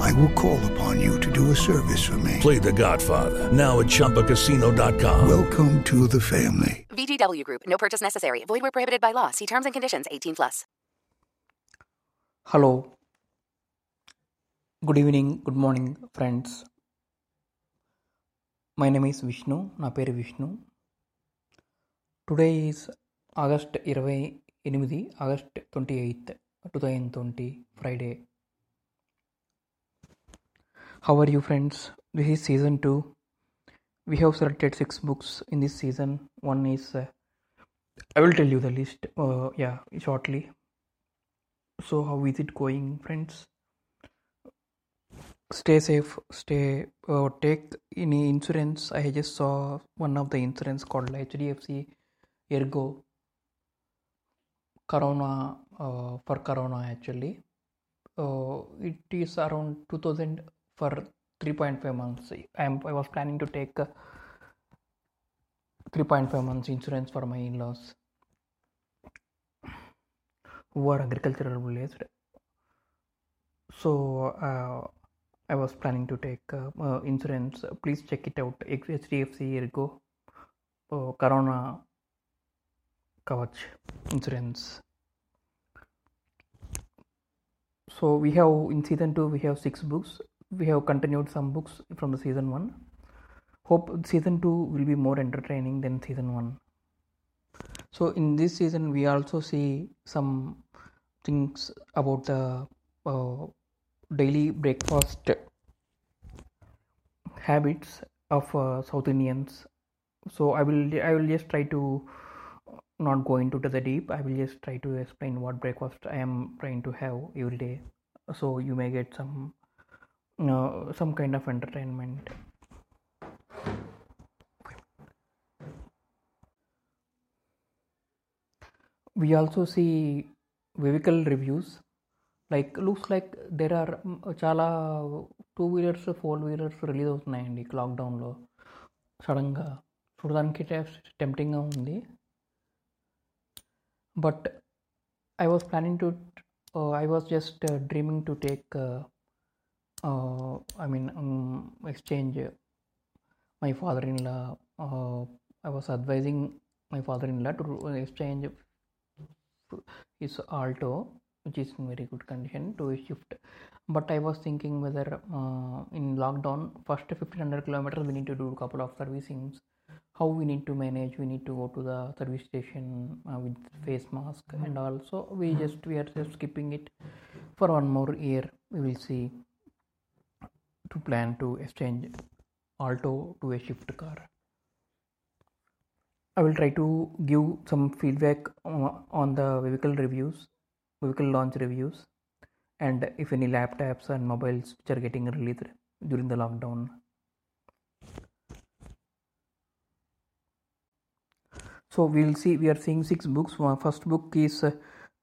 I will call upon you to do a service for me. Play the Godfather. Now at ChumbaCasino.com. Welcome to the family. VGW Group. No purchase necessary. Void where prohibited by law. See terms and conditions 18 plus. Hello. Good evening. Good morning, friends. My name is Vishnu. Na Vishnu. Today is August 28th, August 28th, 2020, Friday. How are you, friends? This is season 2. We have selected 6 books in this season. One is, uh, I will tell you the list, uh, yeah, shortly. So, how is it going, friends? Stay safe, stay, uh, take any insurance. I just saw one of the insurance called HDFC Ergo Corona uh, for Corona actually. Uh, it is around 2000- for 3.5 months i am i was planning to take uh, 3.5 months insurance for my in-laws who are agricultural related. So uh, I was planning to take uh, uh, insurance. Please check it out. HDFC Ergo uh, Corona Kavach insurance. So we have in season two we have six books. We have continued some books from the season one. Hope season two will be more entertaining than season one. So in this season we also see some things about the uh, daily breakfast habits of uh, south indians. So i will i will just try to not go into the deep. I will just try to explain what breakfast i am trying to have every day. So you may get some some kind of entertainment we also see vehicle reviews like looks like there are చాలా two wheelers four wheelers release అవుతున్నాయండి లాక్డౌన్లో సడన్గా చూడడానికి టెంప్టింగ్గా ఉంది. But I was planning to I was just dreaming to take uh, I mean um, exchange uh, my father-in-law uh, I was advising my father-in-law to exchange his Alto which is in very good condition to a shift. But I was thinking whether uh, in lockdown first 1500 kilometers we need to do a couple of servicings how we need to manage we need to go to the service station uh, with face mask and also we just we are just skipping it for one more year. We will see to plan to exchange alto to a shift car I will try to give some feedback on the vehicle reviews, vehicle launch reviews, and if any laptops and mobiles which are getting released during the lockdown. So we will see. We are seeing six books. First book is uh,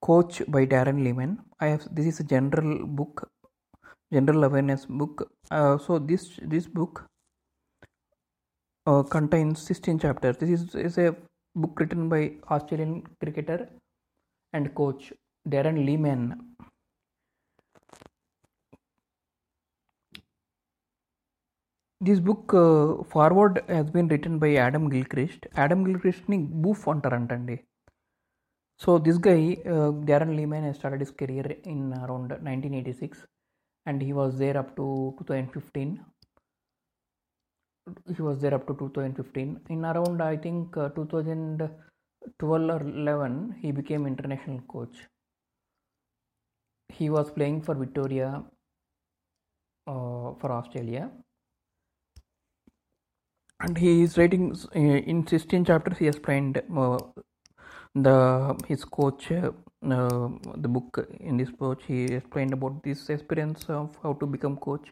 Coach by Darren Lehmann. I have this is a general book, general awareness book. Uh, so this this book uh, contains 16 chapters. This is, is a book written by Australian cricketer and coach Darren Lehmann. This book uh, forward has been written by Adam Gilchrist. Adam Gilchrist ni boof on Tarantande. So this guy uh, Darren Lehmann has started his career in around nineteen eighty six and he was there up to 2015 he was there up to 2015 in around i think uh, 2012 or 11 he became international coach. He was playing for victoria uh, for australia. And he is writing uh, in 16 chapters he explained uh, the his coach uh, uh, the book in this book he explained about this experience of how to become coach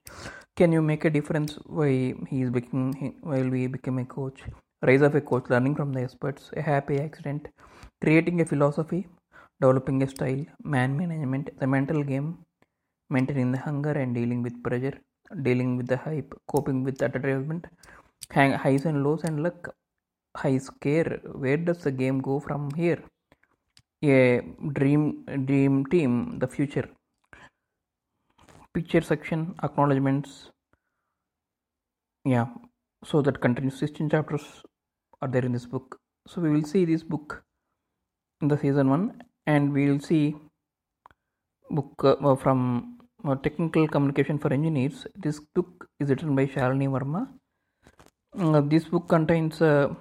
can you make a difference why he is becoming while we become a coach rise of a coach, learning from the experts, a happy accident, creating a philosophy, developing a style, man management, the mental game, maintaining the hunger and dealing with pressure, dealing with the hype, coping with the advertisement, hang, highs and lows and luck, high scare. Where does the game go from here? A dream dream team, the future. Picture section, acknowledgements. Yeah, so that continues. 16 chapters are there in this book. So we will see this book in the season 1 and we will see book uh, from uh, technical communication for engineers. This book is written by shalini verma uh, this book contains uh,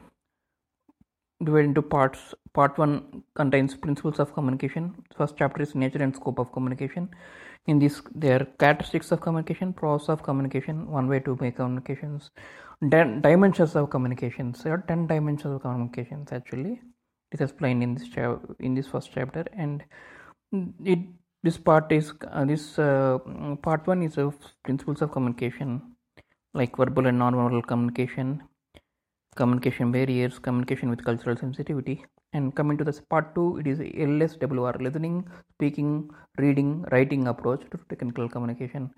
divided into parts part 1 contains principles of communication. First chapter is nature and scope of communication. In this there are characteristics of communication process of communication one way to make communications. Di- dimensions of communications. There are 10 dimensions of communications actually. It is explained in this cha- in this first chapter. And it this part is uh, this uh, part one is of principles of communication like verbal and non-verbal communication communication barriers communication with cultural sensitivity and coming to this part two it is lswr listening speaking reading writing approach to technical communication.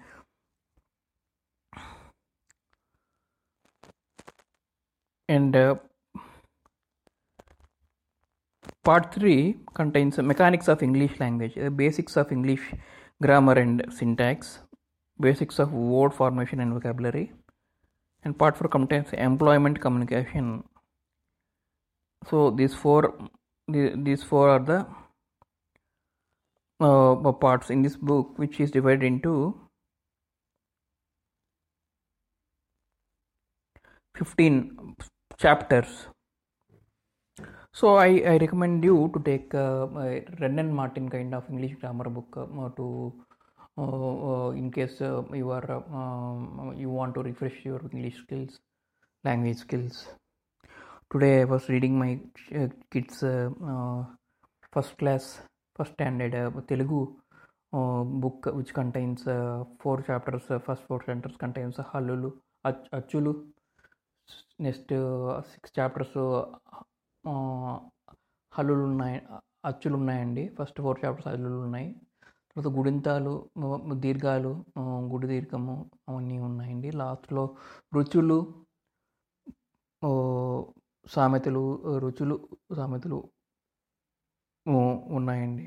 And uh, part 3 contains mechanics of english language the basics of english grammar and syntax basics of word formation and vocabulary and part 4 contains employment communication. So these four the- these four are the uh, parts in this book which is divided into 15 chapters. So I, I recommend you to take uh, a Wren and Martin kind of English grammar book uh, to uh, in case uh, you are uh, you want to refresh your english skills language skills. Today I was reading my uh, kids' uh, uh, first class, first standard uh, Telugu uh, book, which contains uh, four chapters. uh, first four chapters contains Halulu, Ach- Achulu. Next six chapters హల్లులు ఉన్నాయి అచ్చులు ఉన్నాయండి first four chapters అల్లులు ఉన్నాయి తర్వాత గుడింతాలు దీర్ఘాలు గుడి దీర్ఘము అవన్నీ ఉన్నాయండి. లాస్ట్లో రుచులు సామెతలు రుచులు సామెతలు ఉన్నాయండి.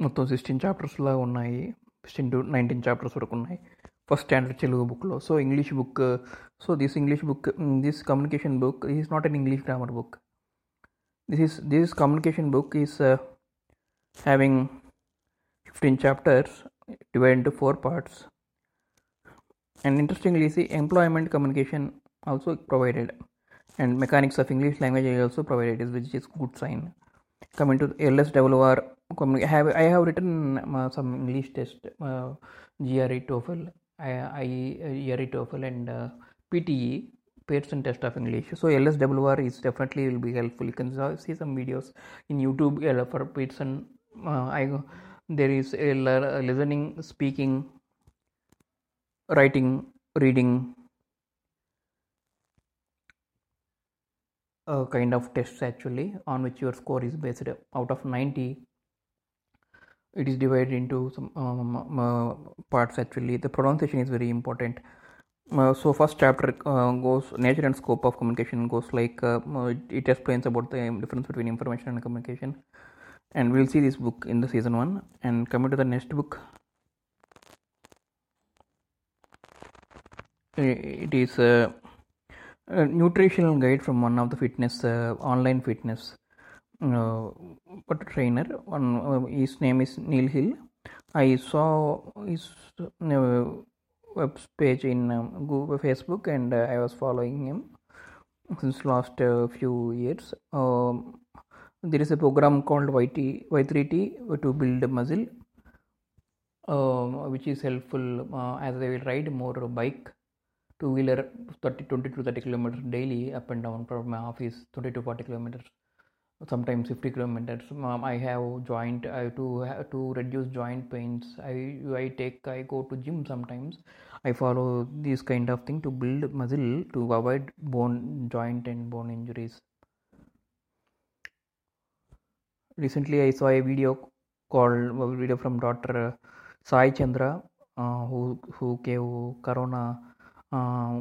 మొత్తం సిక్స్టీన్ చాప్టర్స్లా ఉన్నాయి. సిక్స్టీన్ టు నైన్టీన్ చాప్టర్స్ వరకు ఉన్నాయి. ఫస్ట్ స్టాండర్డ్ తెలుగు బుక్లో. So English book so this English book this communication book is not an English grammar book. This is this communication book is having 15 chapters divided into four parts and interestingly see employment communication also provided and mechanics of english language is also provided which is good sign coming to lswr I have I have written uh, some English test, uh, GRE TOEFL, I, I, uh, TOEFL, and uh, PTE Pearson test of English. So LSWR is definitely will be helpful. You can see some videos in YouTube uh, for Pearson. Uh, I there is a listening speaking writing reading uh, kind of tests actually on which your score is based. Out of 90 it is divided into some um, uh, parts actually. The pronunciation is very important. Uh, so first chapter uh, goes nature and scope of communication goes like uh, it explains about the difference between information and communication and we'll see this book in the season one. And coming to the next book it is uh, a nutritional guide from one of the fitness uh, online fitness uh, trainer. One uh, his name is neil hill. I saw his uh, web page in um, google facebook and uh, i was following him since last uh, few years. Um, there is a program called YT, Y3T to build muscle um, which is helpful uh, as they will ride more bike two wheeler 30 20 to 30 kilometers daily up and down from my office 20 to 40 kilometers sometimes 50 kilometers. Um, i have joint i have to to reduce joint pains. I i take i go to gym sometimes. I follow this kind of thing to build muscle to avoid bone joint and bone injuries recently i saw a video called a video from dr sai chandra uh, who who gave corona uh,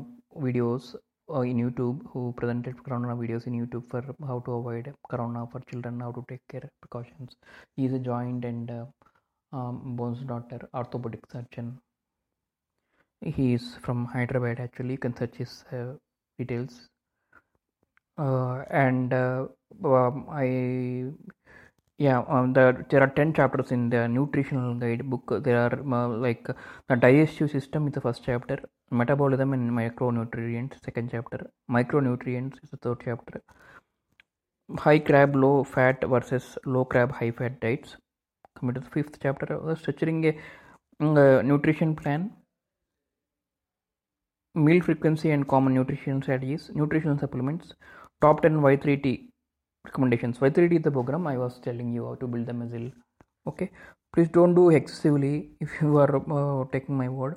videos uh, in youtube who presented corona videos in youtube for how to avoid corona for children how to take care precautions. He is a joint and uh, um, bones doctor orthopedic surgeon. He is from hyderabad actually. You can search his uh, details. Uh, and um, i yeah um, the, there are 10 chapters in the nutritional guide book. There are uh, like the digestive system is the first chapter metabolism and micronutrients second chapter. Micronutrients is the third chapter. High carb low fat versus low carb high fat diets. Coming to the fifth chapter. Uh, structuring a mm, uh, nutrition plan. Meal frequency and common nutrition strategies nutritional supplements. Top 10 y3t recommendations. Y3t is the program? I was telling you how to build the muscle okay? Please don't do excessively if you are uh, taking my word.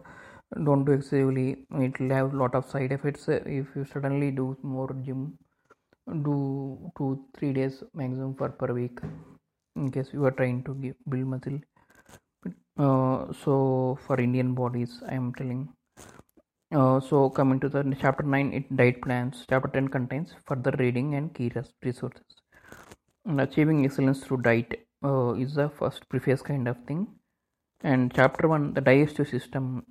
Don't do excessively. It will have lot of side effects. If you suddenly do more gym do two three days maximum for per week in case you are trying to give, build muscle uh, so for indian bodies i am telling uh, so coming to the chapter 9 it diet plans. Chapter 10 contains further reading and key res- resources. And achieving excellence through diet uh, is the first preface kind of thing. And chapter 1 the digestive system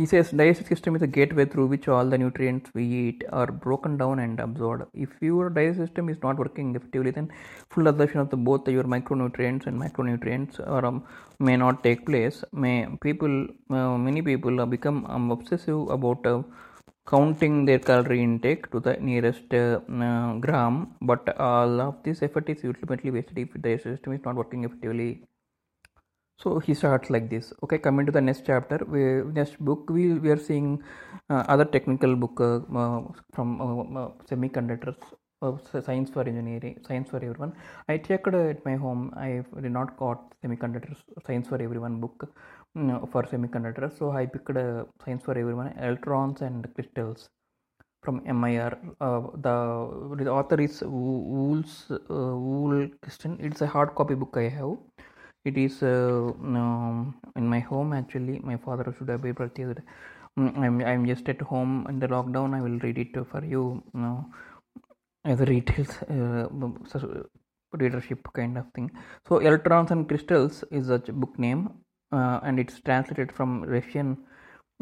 he says digestive system is a gateway through which all the nutrients we eat are broken down and absorbed. If your digestive system is not working effectively then full absorption of the both your micronutrients and macronutrients or um, may not take place. May people uh, many people become um, obsessive about uh, counting their calorie intake to the nearest uh, uh, gram. But all of this effort is ultimately wasted if the digestive system is not working effectively so he starts like this okay coming to the next chapter we next book we, we are seeing uh, other technical book uh, uh, from uh, semiconductors uh, science for engineering science for everyone i checked at my home i did not got semiconductors science for everyone book for semiconductors so i picked uh, science for everyone electrons and crystals from MIR. Uh, the, the author is Wools uh, Wool Kristen. It's a hard copy book I have. It is uh, um, in my home actually. My father should have been purchased. Mm, I'm I'm just at home in the lockdown. I will read it for you. you know, as a retail uh, readership kind of thing. So electrons and crystals is a book name, uh, and it's translated from Russian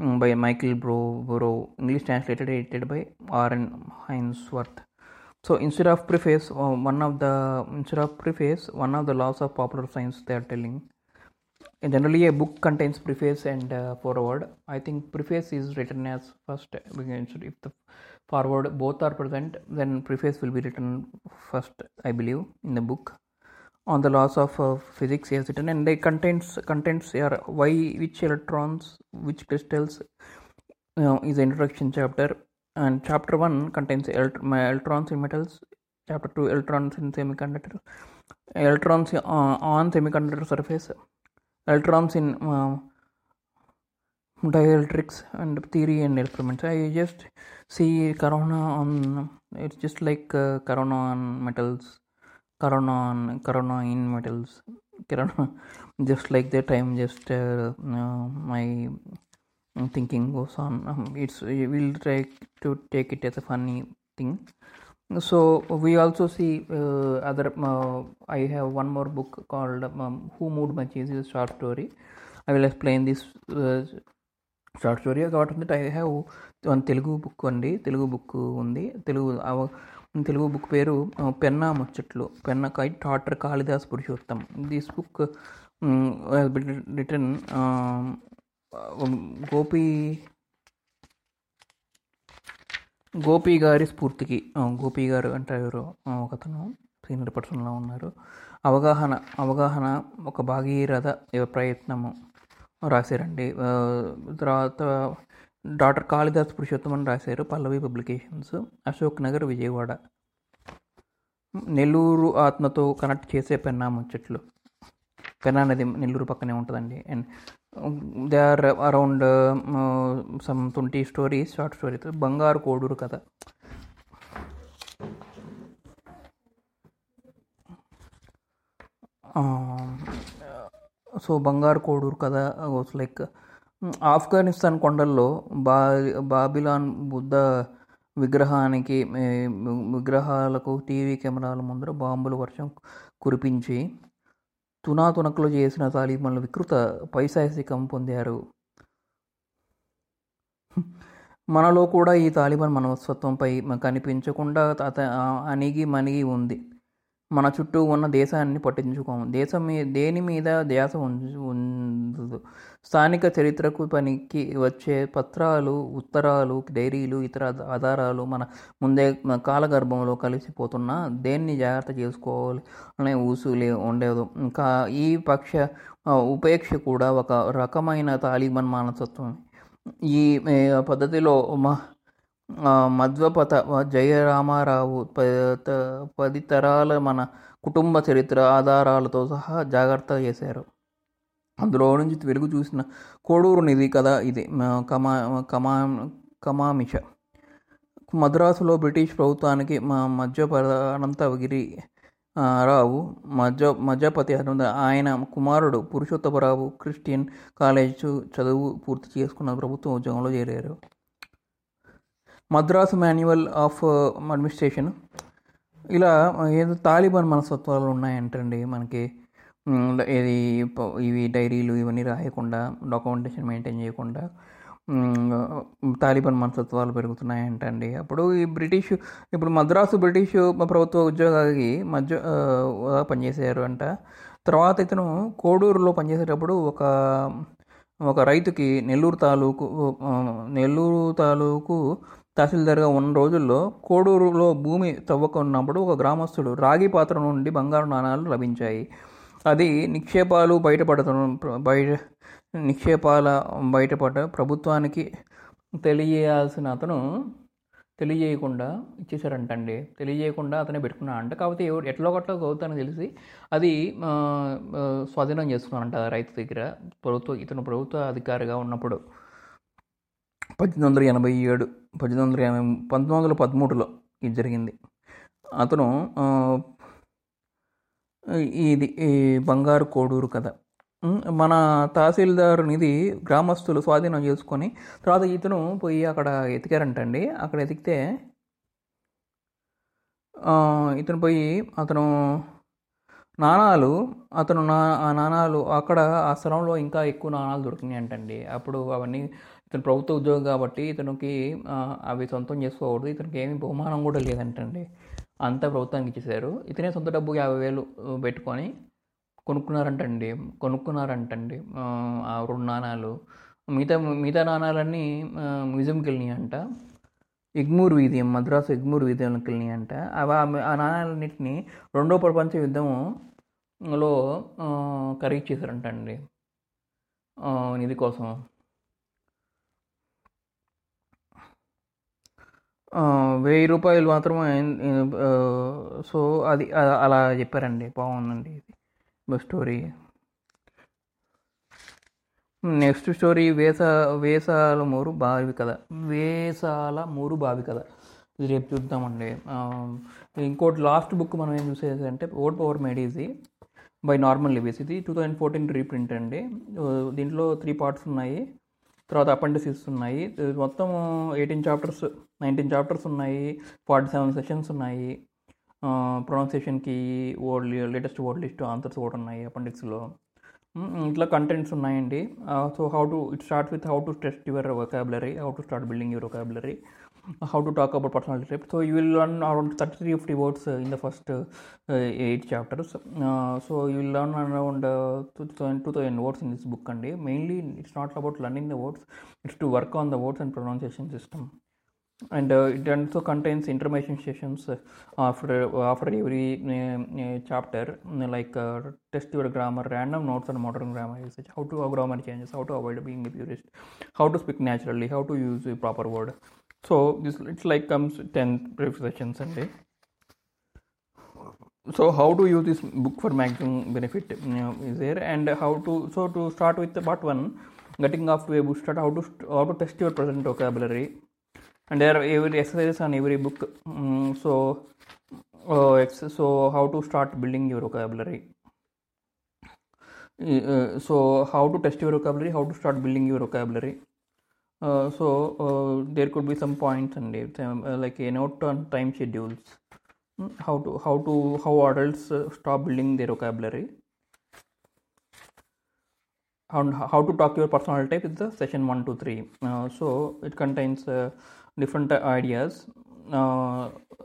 mm, by Michael Bro, English translated edited by R. N. So instead of preface, uh, one of the instead of preface, one of the laws of popular science they are telling. And generally, a book contains preface and uh, foreword. I think preface is written as first. If the forward both are present, then preface will be written first. I believe in the book on the laws of uh, physics is written and they contains contents are why which electrons which crystals you know, is the introduction chapter and chapter 1 contains electrons in metals chapter 2 electrons in semiconductors electrons uh, on semiconductor surface. Electrons in uh, dielectrics and theory and experiments. I just see corona on it's just like uh, corona on metals corona on corona in metals corona. Just like that i'm just uh, uh, my thinking goes on um, it's we'll try to take it as a funny thing so we also see uh, other uh, i have one more book called um, who moved my cheese is a short story i will explain this uh, short story కాబట్టి ఉంది I have one Telugu book అండి Telugu book ఉంది తెలుగు అవ- Telugu book పేరు ఆ, పెన్నా ముచ్చట్లు పెన్న కై doctor Kalidas Purushottam this book written Gopi Gopi గారి స్ఫూర్తికి గోపి గారు అంటే ఎవరు ఒకతను సీనియర్ పర్సన్లో ఉన్నారు. అవగాహన అవగాహన ఒక భాగీరథ ప్రయత్నము రాశారండి. తర్వాత డాక్టర్ కాళిదాస్ పురుషోత్తమన్ రాశారు పల్లవి పబ్లికేషన్స్. అశోక్ నగర్ విజయవాడ. నెల్లూరు ఆత్మతో కనెక్ట్ చేసే పెన్నా ముచ్చట్లు పెన్నా నది నెల్లూరు పక్కనే ఉంటుందండి. And they are around some twenty stories short stories బంగారు కోడూరు కథ సో బంగారు కోడూరు కథ వాస్ లైక్ ఆఫ్ఘనిస్తాన్ కొండల్లో బా బాబిలాన్ బుద్ధ విగ్రహానికి విగ్రహాలకు టీవీ కెమెరాల ముందర బాంబుల వర్షం కురిపించి తునాతునకలు చేసిన తాలిబన్లు వికృత పైశాసికం పొందారు. మనలో కూడా ఈ తాలిబాన్ మనస్తత్వంపై కనిపించకుండా అత అణిగి మణిగి ఉంది. మన చుట్టూ ఉన్న దేశాన్ని పట్టించుకోము. దేశం మీ దేని మీద ధ్యాస ఉండదు. స్థానిక చరిత్రకు పనికి వచ్చే పత్రాలు ఉత్తరాలు డైరీలు ఇతర ఆధారాలు మన ముందే కాలగర్భంలో కలిసిపోతున్నా దేన్ని జాగ్రత్త చేసుకోవాలి అనే ఊసులే ఉండేదు. ఇంకా ఈ పక్ష ఉపేక్ష కూడా ఒక రకమైన తాలిబాన్ మానసత్వం. ఈ పద్ధతిలో పద్ధతిలో మధ్వపత జయరామారావు ప- త- పది తరాల మన కుటుంబ చరిత్ర ఆధారాలతో సహా జాగ్రత్త చేశారు. అందులో నుంచి వెలుగు చూసిన కోడూరు నిధి కథ ఇది. కమా కమా కమామిష. మద్రాసులో బ్రిటిష్ ప్రభుత్వానికి మా అనంతగిరి రావు మధ్య మధ్యపతి ఆయన కుమారుడు పురుషోత్తమరావు క్రిస్టియన్ కాలేజ్ చదువు పూర్తి చేసుకున్న ప్రభుత్వ ఉద్యోగంలో చేరారు. Madras manual of administration. ఇలా ఏదో తాలిబాన్ మనస్తత్వాలు ఉన్నాయంటండి మనకి. ఇది ఇవి డైరీలు ఇవన్నీ రాయకుండా డాక్యుమెంటేషన్ మెయింటైన్ చేయకుండా తాలిబాన్ మనస్తత్వాలు పెరుగుతున్నాయంటండి. అప్పుడు ఈ బ్రిటిష్ ఇప్పుడు మద్రాసు బ్రిటిష్ ప్రభుత్వ ఉద్యోగానికి మధ్య పనిచేశారు అంట. తర్వాత ఇతను కోడూరులో పనిచేసేటప్పుడు ఒక ఒక రైతుకి నెల్లూరు తాలూకు నెల్లూరు తాలూకు తహసీల్దార్గా ఉన్న రోజుల్లో కోడూరులో భూమి తవ్వకున్నప్పుడు ఒక గ్రామస్తుడు రాగి పాత్ర నుండి బంగారు నాణాలు లభించాయి. అది నిక్షేపాలు బయటపడత బయట నిక్షేపాల బయటపడ ప్రభుత్వానికి తెలియాల్సిన అతను తెలియజేయకుండా ఇచ్చేసారంటండి తెలియజేయకుండా అతనే పెట్టుకున్నా అంట కాకపోతే ఎవరు ఎట్లో గట్ల గౌతానికి తెలిసి అది స్వాధీనం చేసుకున్నారంట రైతు దగ్గర. ప్రభుత్వ ఇతను ప్రభుత్వ అధికారిగా ఉన్నప్పుడు. పద్దెనిమిది వందల ఎనభై ఏడు పద్దెనిమిది వందల ఎనభై పంతొమ్మిది వందల పదమూడులో ఇది జరిగింది. అతను ఇది ఈ బంగారు కోడూరు కథ. మన తహసీల్దారునిది గ్రామస్తులు స్వాధీనం చేసుకొని తర్వాత ఇతను పోయి అక్కడ ఎతికారంటండి. అక్కడ ఎతికితే ఇతను పోయి అతను నాణాలు అతను నా ఆ నాణాలు అక్కడ ఆ స్థలంలో ఇంకా ఎక్కువ నాణాలు దొరికినాయి అంటండి అప్పుడు అవన్నీ ఇతను ప్రభుత్వ ఉద్యోగం కాబట్టి ఇతనికి అవి సొంతం చేసుకోకూడదు. ఇతనికి ఏమి బహుమానం కూడా లేదంటండి. అంతా ప్రభుత్వానికి ఇచ్చేశారు. ఇతనే సొంత డబ్బు యాభై వేలు పెట్టుకొని కొనుక్కున్నారంటండి. కొనుక్కున్నారంటండి. ఆ, ఆ రెండు నాణాలు. మిగతా మిగతా నాణాలన్నీ మ్యూజియంకి వెళ్ళినాయి అంట ఎగ్మూర్ వీధి మద్రాసు ఎగ్మూర్ వీధిలోకి వెళ్ళినాయి అంట అవి ఆ- నాణాలన్నింటినీ రెండో ప్రపంచ యుద్ధంలో ఆ, ఖరీదు చేశారంటండి. నిధి కోసం. వెయ్యి రూపాయలు మాత్రమే సో అది అలా చెప్పారండి. బాగుందండి ఇది. స్టోరీ. నెక్స్ట్ స్టోరీ వేస వేసాల మూరు బావి కథ. వేసాల మూరు బావి కథ. ఇది రేపు చూద్దామండి. ఇంకోటి లాస్ట్ బుక్ మనం ఏం చూసేది అంటే word power made by normal Lewis. ఇది టూ థౌజండ్ ఫోర్టీన్ రీప్రింట్ అండి. దీంట్లో త్రీ పార్ట్స్ ఉన్నాయి. తర్వాత అపెండిసిస్ ఉన్నాయి. మొత్తం ఎయిటీన్ చాప్టర్స్ నైన్టీన్ చాప్టర్స్ ఉన్నాయి ఫార్టీ సెవెన్ సెషన్స్ ఉన్నాయి. ప్రొనౌన్సియేషన్కి word latest word list answers కూడా ఉన్నాయి అపెండిక్స్లో. ఇట్లా కంటెంట్స్ ఉన్నాయండి. So how to it start with how to test your vocabulary how to start building your vocabulary how to talk about personality trip so you will learn around thirty three fifty words in the first eight chapters. So you will learn around two thousand two thousand words in this book అండి. Mainly it's not about learning the words it's to work on the words and pronunciation system And uh, it also contains information sessions uh, after after every uh, uh, chapter, uh, like uh, test your grammar, random notes on modern grammar usage, how to grammar changes, how to avoid being a purist, how to speak naturally, how to use a proper word. So this it's like comes ten brief sessions a day. so how to use this book for maximum benefit is there and how to so to start with the part one getting off a good start how to how to test your present vocabulary and there are every exercises on every book Mm, so uh, so how to start building your vocabulary. Uh, so how to test your vocabulary how to start building your vocabulary. Uh, so uh, there could be some points and um, uh, like a note on time schedules. Mm, how to how to how adults uh, stop building their vocabulary. How, how to talk your personality type is the session 1 to 3 uh, so it contains different ideas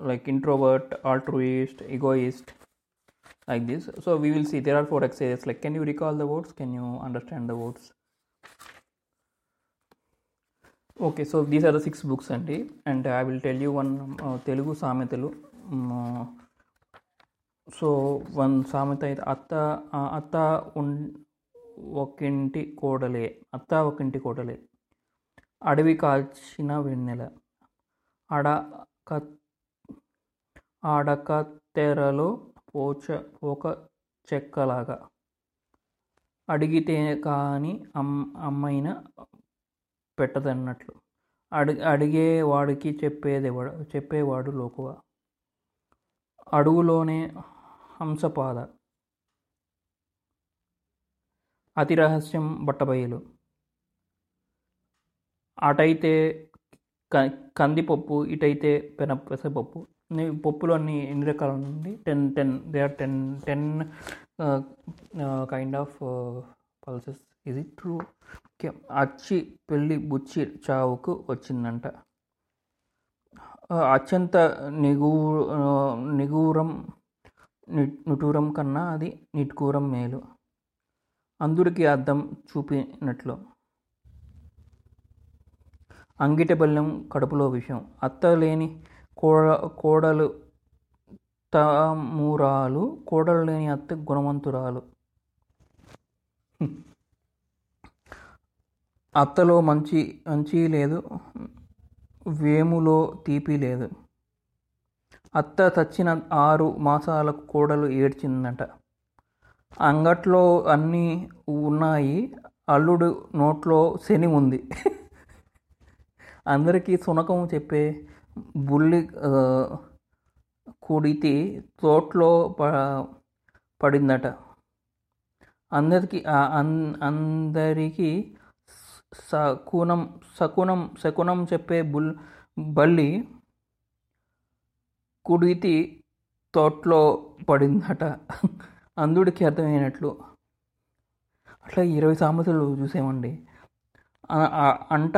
like introvert altruist egoist like this so we will see there are four exercises like can you recall the words can you understand the words okay so these are the six books అండి and I will tell you one Telugu సామెతలు so one సామెత అయితే అత్త అత్త ఉ ఒక ఇంటి కోడలే అత్త ఒక ఇంటి కోడలే అడవి కాల్చిన వెన్నెల అడ క తెరలో పోచ పోక చెక్కలాగా. అడిగితే కానీ అమ్ అమ్మైన పెట్టదన్నట్లు. అడి అడిగేవాడికి చెప్పేదేవాడు చెప్పేవాడు లోకువ అడుగులోనే హంసపాద. అతి రహస్యం బట్టబయలు. అటైతే క కందిపప్పు ఇటైతే పెన పెసరపప్పు. పప్పులు అన్ని ఎన్ని రకాలు ఉంది ten ten they are ten ten kind of pulses ఇది ట్రూ ఓకే. అచ్చి పెళ్ళి బుచ్చి చావుకు వచ్చిందంట. అత్యంత నిగూ నిగూరం ని- నిటూరం కన్నా అది నిట్కూరం మేలు. అందుడికి అర్థం చూపినట్లు. అంగిటబెల్లం కడుపులో విషయం అత్త లేని కోడ కోడలు తమూరాలు కోడలు లేని అత్త గుణవంతురాలు. అత్తలో మంచి మంచి లేదు వేములో తీపి లేదు. అత్త చచ్చిన ఆరు మాసాలకు కోడలు ఏడ్చిందట. అంగట్లో అన్నీ ఉన్నాయి అల్లుడు నోట్లో శని ఉంది. అందరికీ శునకం చెప్పే బుల్లి కుడితి తోటలో ప పడిందట. అందరికి అన్- అందరికీ సకునం సకునం శకునం చెప్పే బుల్ బల్లి కుడితి తోటలో పడిందట. అందుడికి అర్థమైనట్లు. అట్లా ఇరవై సామెతలు చూసామండి. అంట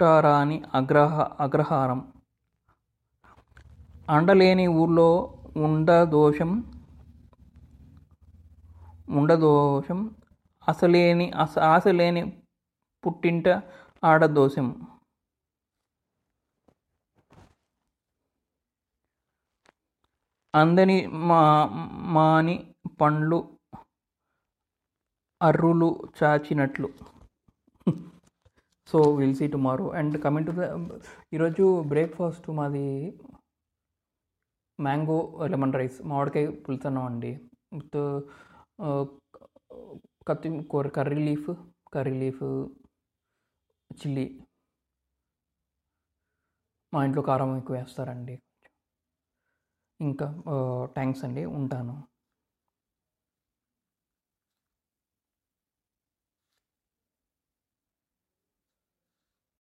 పుట్టారాని అగ్రహ అగ్రహారం. అండలేని ఊర్లో ఉండదోషం ఉండదోషం అసలేని అస ఆశలేని పుట్టింట ఆడదోషం. అందని మా మాని పండ్లు అర్రులు చాచినట్లు. So will see tomorrow and coming to the ఈరోజు బ్రేక్ఫాస్ట్ మాది మ్యాంగో లెమన్ రైస్ మామిడికాయ పులుసన్నం అండి. విత్ కత్తి కూర curry leaf curry leaf chilli మా ఇంట్లో కారం ఎక్కువ వేస్తారండి. ఇంకా థ్యాంక్స్ అండి. ఉంటాను.